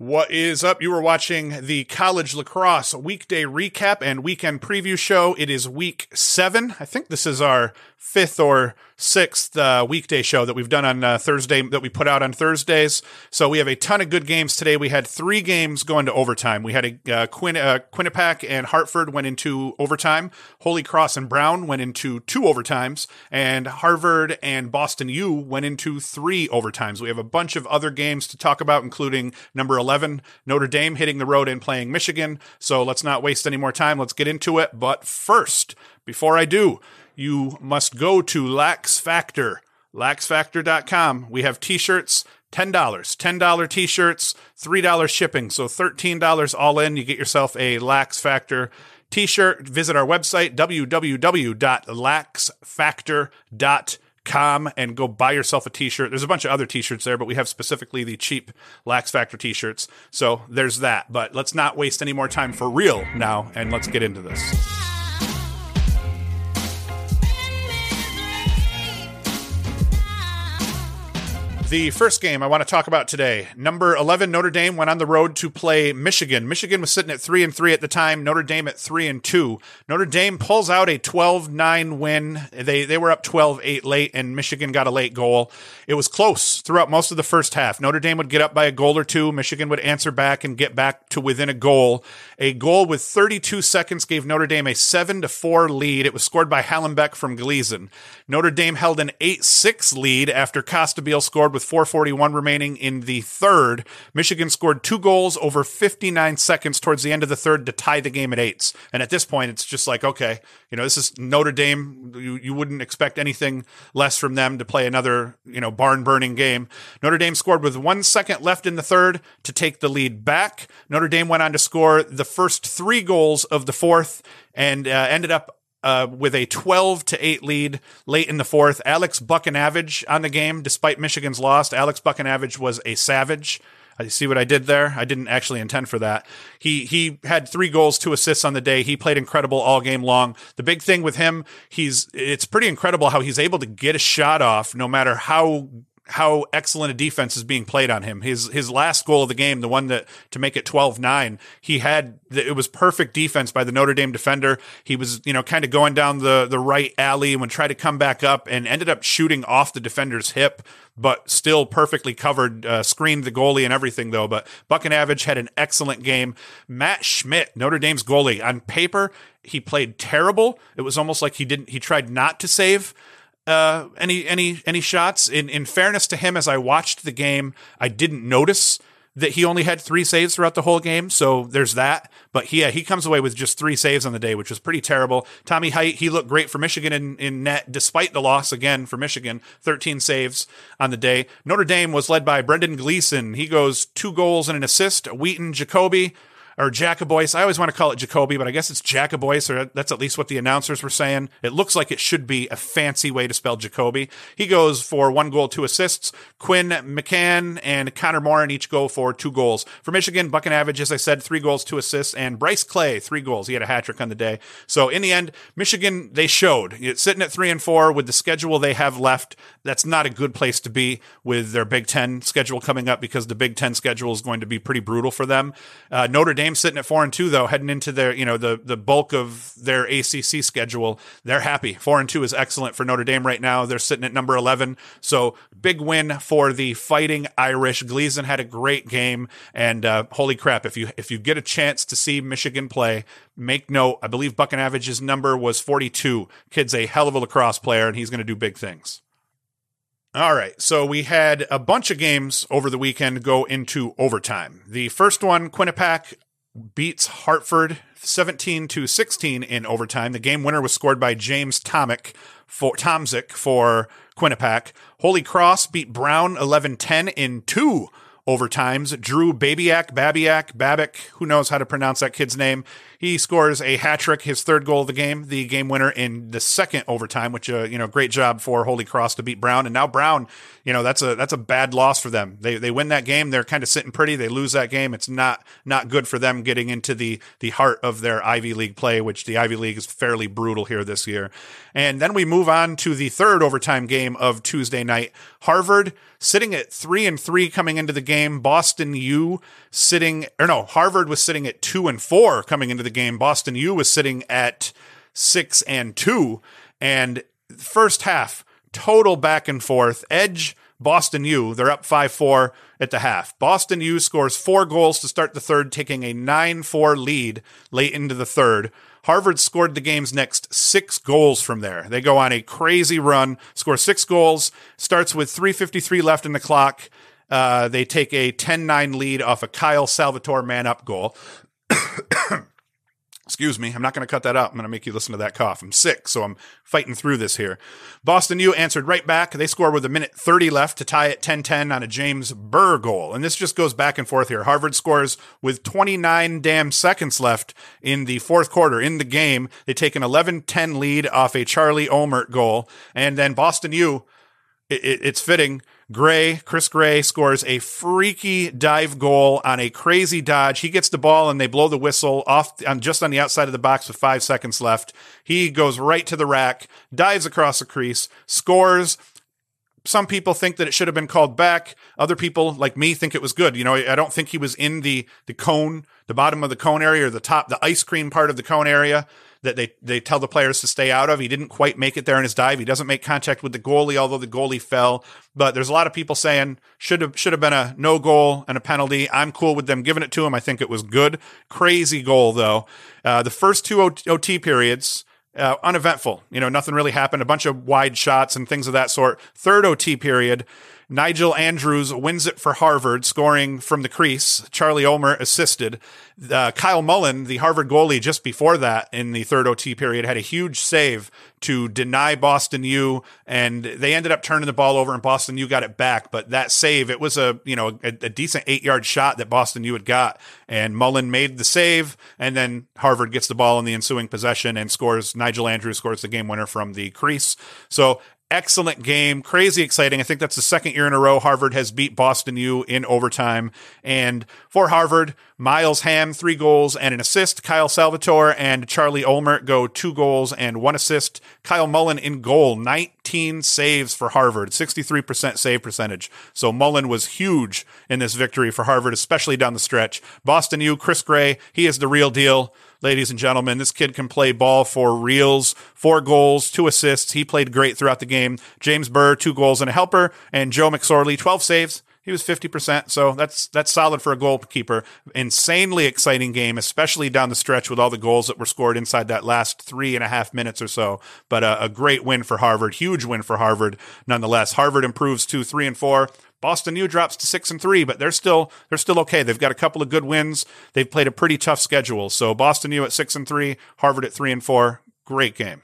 What is up? You were watching the college lacrosse weekday recap and weekend preview show. It is week seven. I think this is our fifth or sixth uh, weekday show that we've done on uh, Thursday that we put out on Thursdays. So we have a ton of good games today. We had three games going to overtime. We had a uh, Quin- uh, Quinnipiac and Hartford went into overtime. Holy Cross and Brown went into two overtimes, and Harvard and Boston U went into three overtimes. We have a bunch of other games to talk about, including number eleven Notre Dame hitting the road and playing Michigan. So let's not waste any more time. Let's get into it. But first, before I do you must go to Lax Factor, laxfactor.com. We have t-shirts, $10, $10 t-shirts, $3 shipping. So $13 all in. You get yourself a Lax Factor t-shirt. Visit our website, www.laxfactor.com and go buy yourself a t-shirt. There's a bunch of other t-shirts there, but we have specifically the cheap Lax Factor t-shirts. So there's that. But let's not waste any more time for real now and let's get into this. The first game I want to talk about today, number 11 Notre Dame went on the road to play Michigan. Michigan was sitting at 3 and 3 at the time, Notre Dame at 3 and 2. Notre Dame pulls out a 12-9 win. They they were up 12-8 late and Michigan got a late goal. It was close throughout most of the first half. Notre Dame would get up by a goal or two, Michigan would answer back and get back to within a goal. A goal with 32 seconds gave Notre Dame a 7 to 4 lead. It was scored by Hallenbeck from Gleason. Notre Dame held an 8-6 lead after Costabile scored with with 441 remaining in the third. Michigan scored two goals over 59 seconds towards the end of the third to tie the game at eights. And at this point, it's just like, okay, you know, this is Notre Dame. You, you wouldn't expect anything less from them to play another, you know, barn burning game. Notre Dame scored with one second left in the third to take the lead back. Notre Dame went on to score the first three goals of the fourth and uh, ended up uh, with a 12 to 8 lead late in the fourth. Alex Buchnavage on the game, despite Michigan's loss. Alex Buchnavage was a savage. I see what I did there. I didn't actually intend for that. He he had three goals, two assists on the day. He played incredible all game long. The big thing with him, he's it's pretty incredible how he's able to get a shot off no matter how how excellent a defense is being played on him. His his last goal of the game, the one that to make it 12-9, he had it was perfect defense by the Notre Dame defender. He was, you know, kind of going down the the right alley and would try to come back up and ended up shooting off the defender's hip, but still perfectly covered, uh, screened the goalie and everything though. But Buchnavage had an excellent game. Matt Schmidt, Notre Dame's goalie, on paper he played terrible. It was almost like he didn't he tried not to save uh, any any any shots. In in fairness to him, as I watched the game, I didn't notice that he only had three saves throughout the whole game. So there's that. But he, yeah, he comes away with just three saves on the day, which was pretty terrible. Tommy Height, he looked great for Michigan in, in net, despite the loss again for Michigan, 13 saves on the day. Notre Dame was led by Brendan Gleason. He goes two goals and an assist. Wheaton Jacoby, or Jacobois. I always want to call it Jacoby, but I guess it's Jacobois, or that's at least what the announcers were saying. It looks like it should be a fancy way to spell Jacoby. He goes for one goal, two assists. Quinn McCann and Connor Morin each go for two goals. For Michigan, Buchnavage, as I said, three goals, two assists, and Bryce Clay, three goals. He had a hat trick on the day. So in the end, Michigan, they showed. It's sitting at three and four with the schedule they have left. That's not a good place to be with their Big Ten schedule coming up because the Big Ten schedule is going to be pretty brutal for them. Uh, Notre Dame sitting at four and two though, heading into their you know the the bulk of their ACC schedule. They're happy. Four and two is excellent for Notre Dame right now. They're sitting at number eleven, so big win for the Fighting Irish. Gleason had a great game, and uh, holy crap, if you if you get a chance to see Michigan play, make note. I believe Buchnavage's number was forty two. Kid's a hell of a lacrosse player, and he's going to do big things. All right. So we had a bunch of games over the weekend go into overtime. The first one, Quinnipiac beats Hartford 17 to 16 in overtime. The game winner was scored by James Tomic for Tomzik for Quinnipiac. Holy Cross beat Brown 11-10 in two overtimes. Drew Babiak, Babiak, Babic, who knows how to pronounce that kid's name. He scores a hat trick, his third goal of the game, the game winner in the second overtime, which, uh, you know, great job for Holy Cross to beat Brown. And now Brown, you know, that's a, that's a bad loss for them. They, they win that game. They're kind of sitting pretty. They lose that game. It's not, not good for them getting into the, the heart of their Ivy League play, which the Ivy League is fairly brutal here this year. And then we move on to the third overtime game of Tuesday night. Harvard sitting at three and three coming into the game. Boston U sitting, or no, Harvard was sitting at two and four coming into the game. Boston U was sitting at six and two. And first half, total back and forth. Edge, Boston U, they're up 5 4 at the half. Boston U scores four goals to start the third, taking a 9 4 lead late into the third. Harvard scored the game's next six goals from there. They go on a crazy run, score six goals, starts with 3.53 left in the clock. Uh, they take a 10 9 lead off a Kyle Salvatore man up goal. Excuse me, I'm not going to cut that out. I'm going to make you listen to that cough. I'm sick, so I'm fighting through this here. Boston U answered right back. They score with a minute 30 left to tie it 10 10 on a James Burr goal. And this just goes back and forth here. Harvard scores with 29 damn seconds left in the fourth quarter in the game. They take an 11 10 lead off a Charlie Olmert goal. And then Boston U, it, it, it's fitting Gray, Chris Gray scores a freaky dive goal on a crazy dodge. He gets the ball and they blow the whistle off on just on the outside of the box with five seconds left. He goes right to the rack, dives across the crease, scores. Some people think that it should have been called back. Other people, like me, think it was good. You know, I don't think he was in the the cone, the bottom of the cone area, or the top, the ice cream part of the cone area that they they tell the players to stay out of. He didn't quite make it there in his dive. He doesn't make contact with the goalie, although the goalie fell. But there's a lot of people saying should have should have been a no goal and a penalty. I'm cool with them giving it to him. I think it was good. Crazy goal though. Uh, the first two OT periods. Uh, uneventful. You know, nothing really happened. A bunch of wide shots and things of that sort. Third OT period, Nigel Andrews wins it for Harvard, scoring from the crease. Charlie Olmert assisted. Uh, Kyle Mullen, the Harvard goalie, just before that in the third OT period, had a huge save to deny Boston U, and they ended up turning the ball over, and Boston U got it back. But that save, it was a you know a, a decent eight yard shot that Boston U had got, and Mullen made the save, and then Harvard gets the ball in the ensuing possession and scores. Nigel Andrews scores the game winner from the crease. So excellent game, crazy exciting. I think that's the second year in a row Harvard has beat Boston U in overtime. And for Harvard, Miles Ham, three goals and an assist. Kyle Salvatore and Charlie Olmert go two goals and one assist. Kyle Mullen in goal, 19 saves for Harvard, 63% save percentage. So Mullen was huge in this victory for Harvard, especially down the stretch. Boston U, Chris Gray, he is the real deal ladies and gentlemen. This kid can play ball for reals, four goals, two assists. He played great throughout the game. James Burr, two goals and a helper, and Joe McSorley, 12 saves. He was 50%, so that's that's solid for a goalkeeper. Insanely exciting game, especially down the stretch with all the goals that were scored inside that last three and a half minutes or so. But a, a great win for Harvard, huge win for Harvard nonetheless. Harvard improves to three and four. Boston U drops to six and three, but they're still they're still okay. They've got a couple of good wins. They've played a pretty tough schedule. So Boston U at six and three, Harvard at three and four. Great game.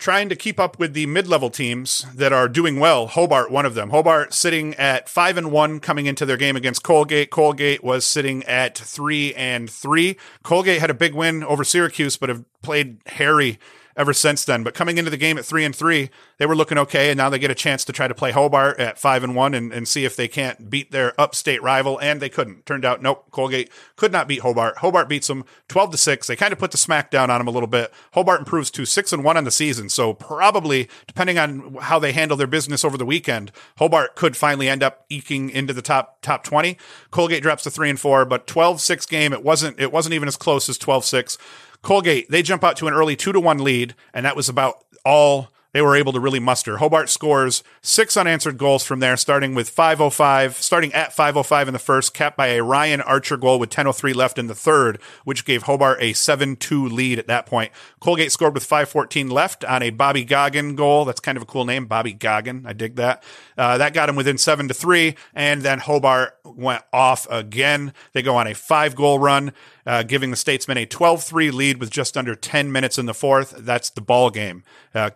Trying to keep up with the mid-level teams that are doing well. Hobart, one of them. Hobart sitting at five and one coming into their game against Colgate. Colgate was sitting at three and three. Colgate had a big win over Syracuse, but have played Harry ever since then. But coming into the game at three and three, they were looking okay, and now they get a chance to try to play Hobart at five and one and, and see if they can't beat their upstate rival, and they couldn't. Turned out, nope, Colgate could not beat Hobart. Hobart beats them twelve to six. They kind of put the smack down on them a little bit. Hobart improves to six and one on the season, so probably depending on how they handle their business over the weekend, Hobart could finally end up eking into the top top twenty. Colgate drops to three and four, but 12-6 game. It wasn't it wasn't even as close as 12-6. Colgate, they jump out to an early two to one lead, and that was about all they were able to really muster. Hobart scores six unanswered goals from there, starting with 505, starting at 505 in the first, capped by a Ryan Archer goal with 1003 left in the third, which gave Hobart a 7-2 lead at that point. Colgate scored with 514 left on a Bobby Goggin goal. That's kind of a cool name, Bobby Goggin. I dig that. Uh, that got him within seven to three, and then Hobart went off again. They go on a five goal run uh, giving the Statesmen a 12 3 lead with just under 10 minutes in the fourth. That's the ball game. Uh,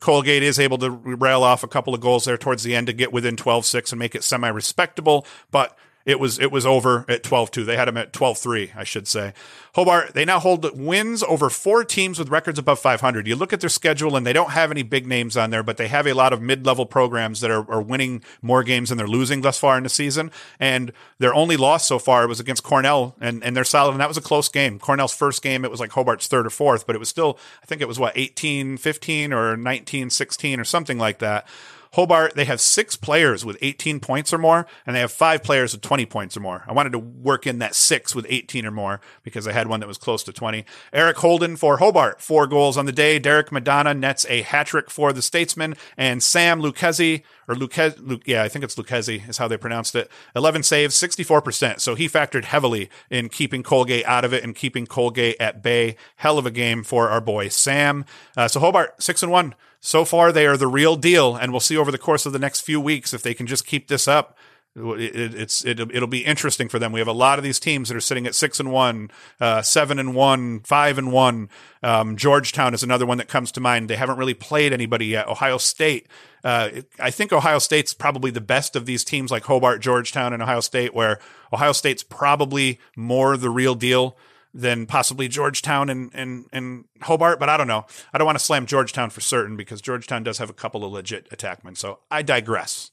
Colgate is able to rail off a couple of goals there towards the end to get within 12-6 and make it semi-respectable, but it was it was over at 12-2. They had them at 12-3, I should say. Hobart, they now hold wins over four teams with records above 500. You look at their schedule and they don't have any big names on there, but they have a lot of mid-level programs that are, are winning more games than they're losing thus far in the season. And their only loss so far was against Cornell, and, and they're solid. And that was a close game. Cornell's first game, it was like Hobart's third or fourth, but it was still, I think it was what, 18 15 or 19 16 or something like that. Hobart, they have six players with 18 points or more, and they have five players with 20 points or more. I wanted to work in that six with 18 or more because I had one that was close to 20. Eric Holden for Hobart, four goals on the day. Derek Madonna nets a hat trick for the Statesman, and Sam Lucchesi, or Lucchesi, Luke, yeah, I think it's Lucchesi is how they pronounced it. 11 saves, 64%. So he factored heavily in keeping Colgate out of it and keeping Colgate at bay. Hell of a game for our boy Sam. Uh, so Hobart, six and one so far they are the real deal, and we'll see over the course of the next few weeks if they can just keep this up. It, it's it, will be interesting for them. We have a lot of these teams that are sitting at six and one, uh, seven and one, five and one. Um, Georgetown is another one that comes to mind. They haven't really played anybody yet. Ohio State. Uh, I think Ohio State's probably the best of these teams, like Hobart, Georgetown, and Ohio State, where Ohio State's probably more the real deal than possibly Georgetown and, and, and Hobart, but I don't know. I don't want to slam Georgetown for certain because Georgetown does have a couple of legit attackmen. So I digress.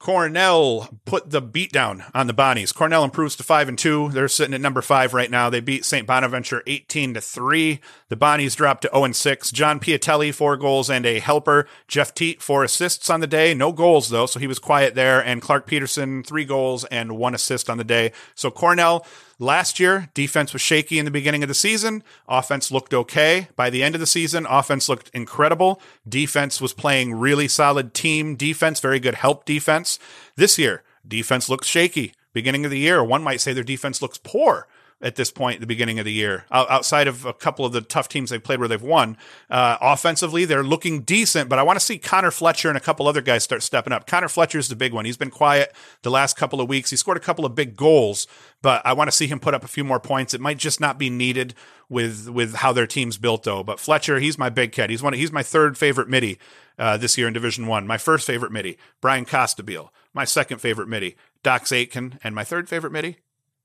Cornell put the beat down on the Bonnies. Cornell improves to five and two. They're sitting at number five right now. They beat St. Bonaventure 18 to three. The Bonnies dropped to 0 and six. John Piatelli, four goals and a helper. Jeff Teat, four assists on the day. No goals though, so he was quiet there. And Clarke Petterson, three goals and one assist on the day. So Cornell, Last year, defense was shaky in the beginning of the season. Offense looked okay. By the end of the season, offense looked incredible. Defense was playing really solid team defense, very good help defense. This year, defense looks shaky. Beginning of the year, one might say their defense looks poor at this point the beginning of the year. Outside of a couple of the tough teams they've played where they've won, uh, offensively they're looking decent. But I want to see Connor Fletcher and a couple other guys start stepping up. Connor Fletcher's the big one. He's been quiet the last couple of weeks. He scored a couple of big goals, but I want to see him put up a few more points. It might just not be needed with with how their team's built though. But Fletcher, he's my big cat. He's one. He's my third favorite midi uh, this year in Division One. My first favorite midi, Bryan Costabile. My second favorite midi, Dox Aitken, and my third favorite midi,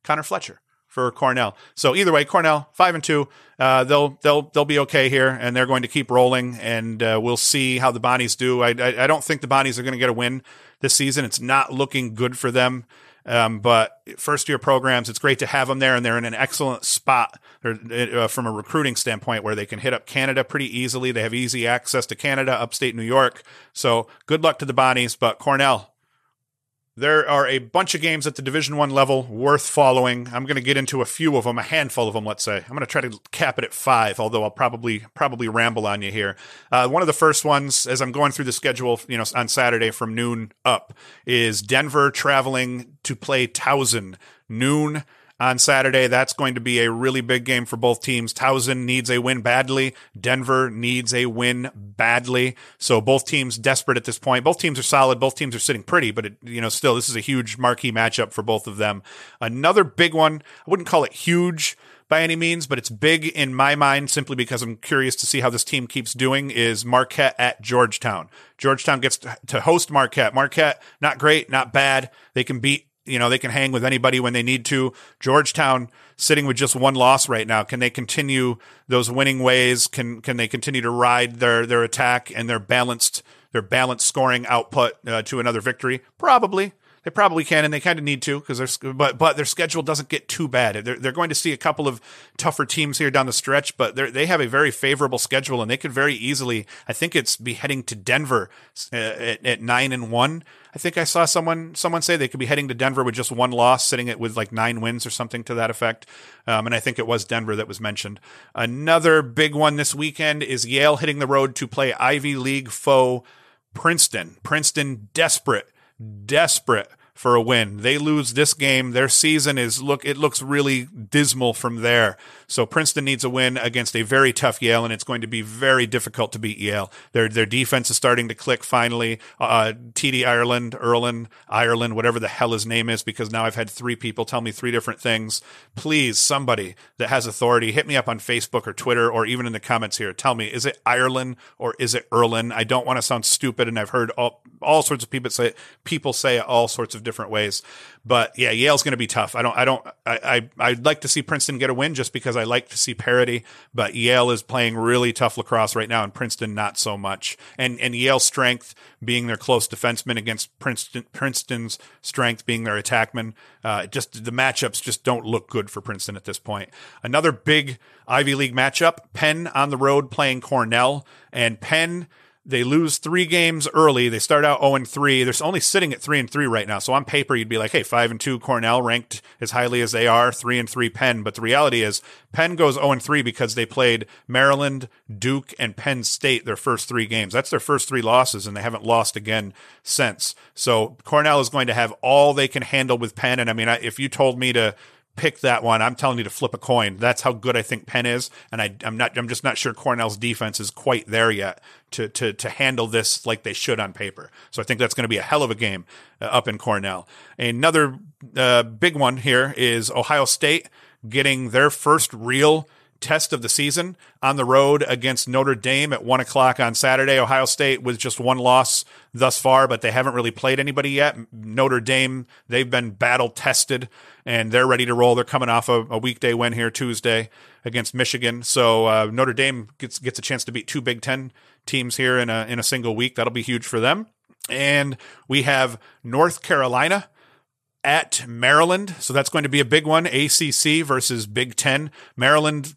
Connor Fletcher for Cornell. So either way, Cornell five and two, uh, they'll they'll they'll be okay here, and they're going to keep rolling, and uh, we'll see how the Bonnies do. I, I, I don't think the Bonnies are going to get a win this season. It's not looking good for them. Um, but first year programs, it's great to have them there, and they're in an excellent spot uh, from a recruiting standpoint where they can hit up Canada pretty easily. They have easy access to Canada, upstate New York. So good luck to the Bonnies, but Cornell, there are a bunch of games at the Division One level worth following. I'm going to get into a few of them, a handful of them, let's say. I'm going to try to cap it at five, although I'll probably probably ramble on you here. Uh, one of the first ones, as I'm going through the schedule, you know, on Saturday from noon up, is Denver traveling to play Towson noon on Saturday. That's going to be a really big game for both teams. Towson needs a win badly. Denver needs a win badly. So both teams desperate at this point. Both teams are solid. Both teams are sitting pretty, but it, you know, still this is a huge marquee matchup for both of them. Another big one. I wouldn't call it huge by any means, but it's big in my mind simply because I'm curious to see how this team keeps doing is Marquette at Georgetown. Georgetown gets to host Marquette. Marquette, not great, not bad. They can beat you know, they can hang with anybody when they need to. Georgetown sitting with just one loss right now. Can they continue those winning ways? Can can they continue to ride their their attack and their balanced their balanced scoring output uh, to another victory? Probably. They probably can, and they kind of need to because their but but their schedule doesn't get too bad. They're they're going to see a couple of tougher teams here down the stretch, but they they have a very favorable schedule, and they could very easily. I think it's be heading to Denver at, at nine and one. I think I saw someone someone say they could be heading to Denver with just one loss, sitting it with like nine wins or something to that effect. Um, and I think it was Denver that was mentioned. Another big one this weekend is Yale hitting the road to play Ivy League foe Princeton. Princeton desperate desperate for a win. They lose this game, their season is look it looks really dismal from there. So Princeton needs a win against a very tough Yale, and it's going to be very difficult to beat Yale. Their their defense is starting to click finally. Uh, TD Ireland, Erlin, Ireland, whatever the hell his name is, because now I've had three people tell me three different things. Please, somebody that has authority, hit me up on Facebook or Twitter or even in the comments here. Tell me, is it Ireland or is it Erlin? I don't want to sound stupid, and I've heard all all sorts of people say people say all sorts of different ways. But yeah, Yale's going to be tough. I don't, I don't, I, I, would like to see Princeton get a win just because I like to see parity. But Yale is playing really tough lacrosse right now, and Princeton not so much. And and Yale's strength being their close defenseman against Princeton, Princeton's strength being their attackman. Uh, just the matchups just don't look good for Princeton at this point. Another big Ivy League matchup: Penn on the road playing Cornell, and Penn they lose three games early. They start out 0 and 3. They're only sitting at 3 and 3 right now. So on paper, you'd be like, hey, 5 and 2 Cornell ranked as highly as they are, 3 and 3 Penn. But the reality is, Penn goes 0 and 3 because they played Maryland, Duke, and Penn State their first three games. That's their first three losses, and they haven't lost again since. So Cornell is going to have all they can handle with Penn. And I mean, if you told me to pick that one. I'm telling you to flip a coin. That's how good I think Penn is, and I, am not. I'm just not sure Cornell's defense is quite there yet to to to handle this like they should on paper. So I think that's going to be a hell of a game uh, up in Cornell. Another uh, big one here is Ohio State getting their first real test of the season on the road against Notre Dame at one o'clock on Saturday. Ohio State with just one loss thus far, but they haven't really played anybody yet. Notre Dame, they've been battle tested and they're ready to roll. They're coming off a, a weekday win here Tuesday against Michigan. So uh, Notre Dame gets gets a chance to beat two Big Ten teams here in a in a single week. That'll be huge for them. And we have North Carolina at Maryland. So that's going to be a big one. ACC versus Big Ten. Maryland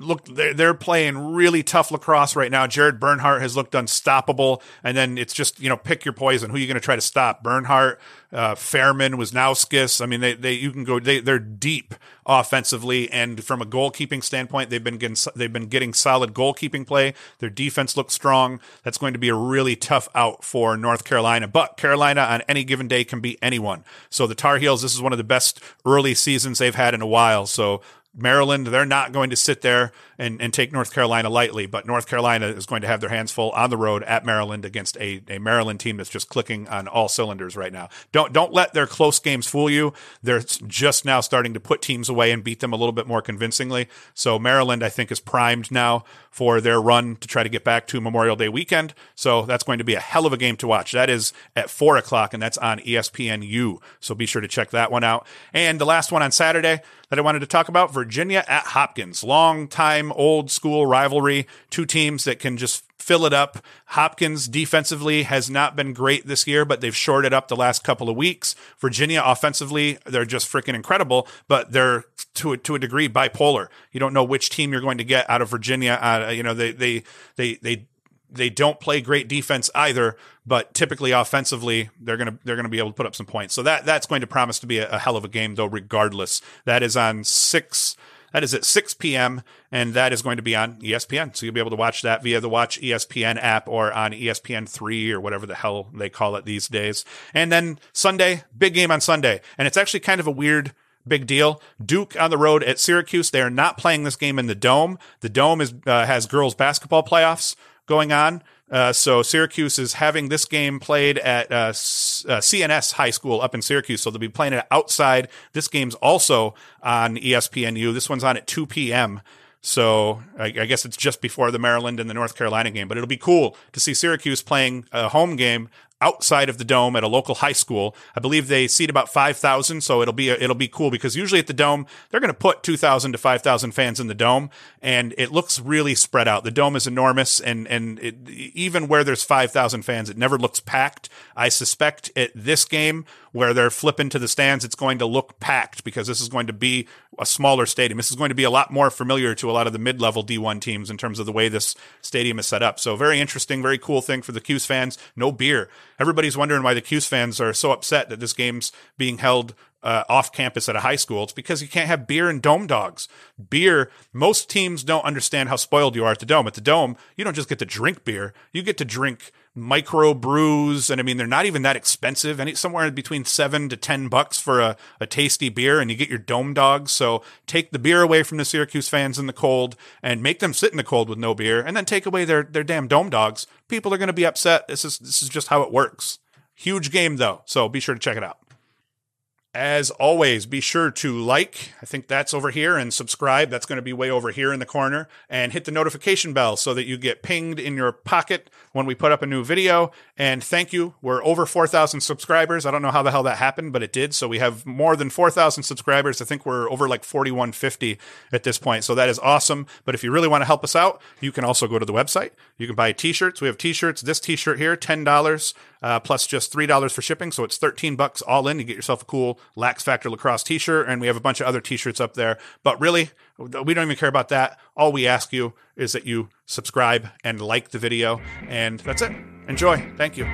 look they're, they're playing really tough lacrosse right now. Jared Bernhardt has looked unstoppable, and then it's just you know pick your poison. Who are you going to try to stop? Bernhardt, uh, Fairman, Wisnauskas. I mean, they they you can go they they're deep offensively, and from a goalkeeping standpoint, they've been getting they've been getting solid goalkeeping play. Their defense looks strong. That's going to be a really tough out for North Carolina, but Carolina on any given day can beat anyone. So the Tar Heels, this is one of the best early seasons they've had in a while. So Maryland, they're not going to sit there and, and take North Carolina lightly, but North Carolina is going to have their hands full on the road at Maryland against a, a Maryland team that's just clicking on all cylinders right now. Don't don't let their close games fool you. They're just now starting to put teams away and beat them a little bit more convincingly. So Maryland, I think, is primed now for their run to try to get back to Memorial Day weekend. So that's going to be a hell of a game to watch. That is at four o'clock, and that's on ESPNU. So be sure to check that one out. And the last one on Saturday that I wanted to talk about Virginia at Hopkins. Long time, old school rivalry. Two teams that can just fill it up. Hopkins defensively has not been great this year, but they've shorted up the last couple of weeks. Virginia offensively, they're just freaking incredible, but they're to a, to a degree bipolar. You don't know which team you're going to get out of Virginia. Uh, you know, they, they, they, they, they don't play great defense either, but typically offensively they're gonna they're gonna be able to put up some points. So that that's going to promise to be a, a hell of a game though. Regardless, that is on six. That is at 6 p.m. and that is going to be on ESPN. So you'll be able to watch that via the Watch ESPN app or on ESPN three or whatever the hell they call it these days. And then Sunday, big game on Sunday, and it's actually kind of a weird big deal. Duke on the road at Syracuse. They are not playing this game in the dome. The dome is uh, has girls basketball playoffs going on. Uh, so Syracuse is having this game played at uh, uh, CNS High School up in Syracuse. So they'll be playing it outside. This game's also on ESPNU. This one's on at 2 p.m. So I, I, guess it's just before the Maryland and the North Carolina game, but it'll be cool to see Syracuse playing a home game outside of the dome at a local high school. I believe they seat about 5,000. So it'll be, a, it'll be cool because usually at the dome, they're going to put 2,000 to 5,000 fans in the dome and it looks really spread out. The dome is enormous and, and it, even where there's 5,000 fans, it never looks packed. I suspect at this game where they're flipping to the stands, it's going to look packed because this is going to be a smaller stadium. This is going to be a lot more familiar to a lot of the mid-level D1 teams in terms of the way this stadium is set up. So very interesting, very cool thing for the Cuse fans. No beer. Everybody's wondering why the Cuse fans are so upset that this game's being held uh, off campus at a high school, it's because you can't have beer and dome dogs. Beer, most teams don't understand how spoiled you are at the dome. At the dome, you don't just get to drink beer, you get to drink micro brews. And I mean, they're not even that expensive. Any somewhere between seven to 10 bucks for a, a tasty beer and you get your dome dogs. So take the beer away from the Syracuse fans in the cold and make them sit in the cold with no beer and then take away their, their damn dome dogs. People are going to be upset. This is, this is just how it works. Huge game though. So be sure to check it out. As always, be sure to like, I think that's over here, and subscribe. That's going to be way over here in the corner. And hit the notification bell so that you get pinged in your pocket when we put up a new video. And thank you. We're over 4,000 subscribers. I don't know how the hell that happened, but it did. So we have more than 4,000 subscribers. I think we're over like 4,150 at this point. So that is awesome. But if you really want to help us out, you can also go to the website. You can buy t shirts. We have t shirts. This t shirt here, $10 uh, plus just $3 for shipping. So it's 13 bucks all in. You get yourself a cool Lax Factor lacrosse t-shirt, and we have a bunch of other t-shirts up there. But really, we don't even care about that. All we ask you is that you subscribe and like the video, and that's it. Enjoy. Thank you.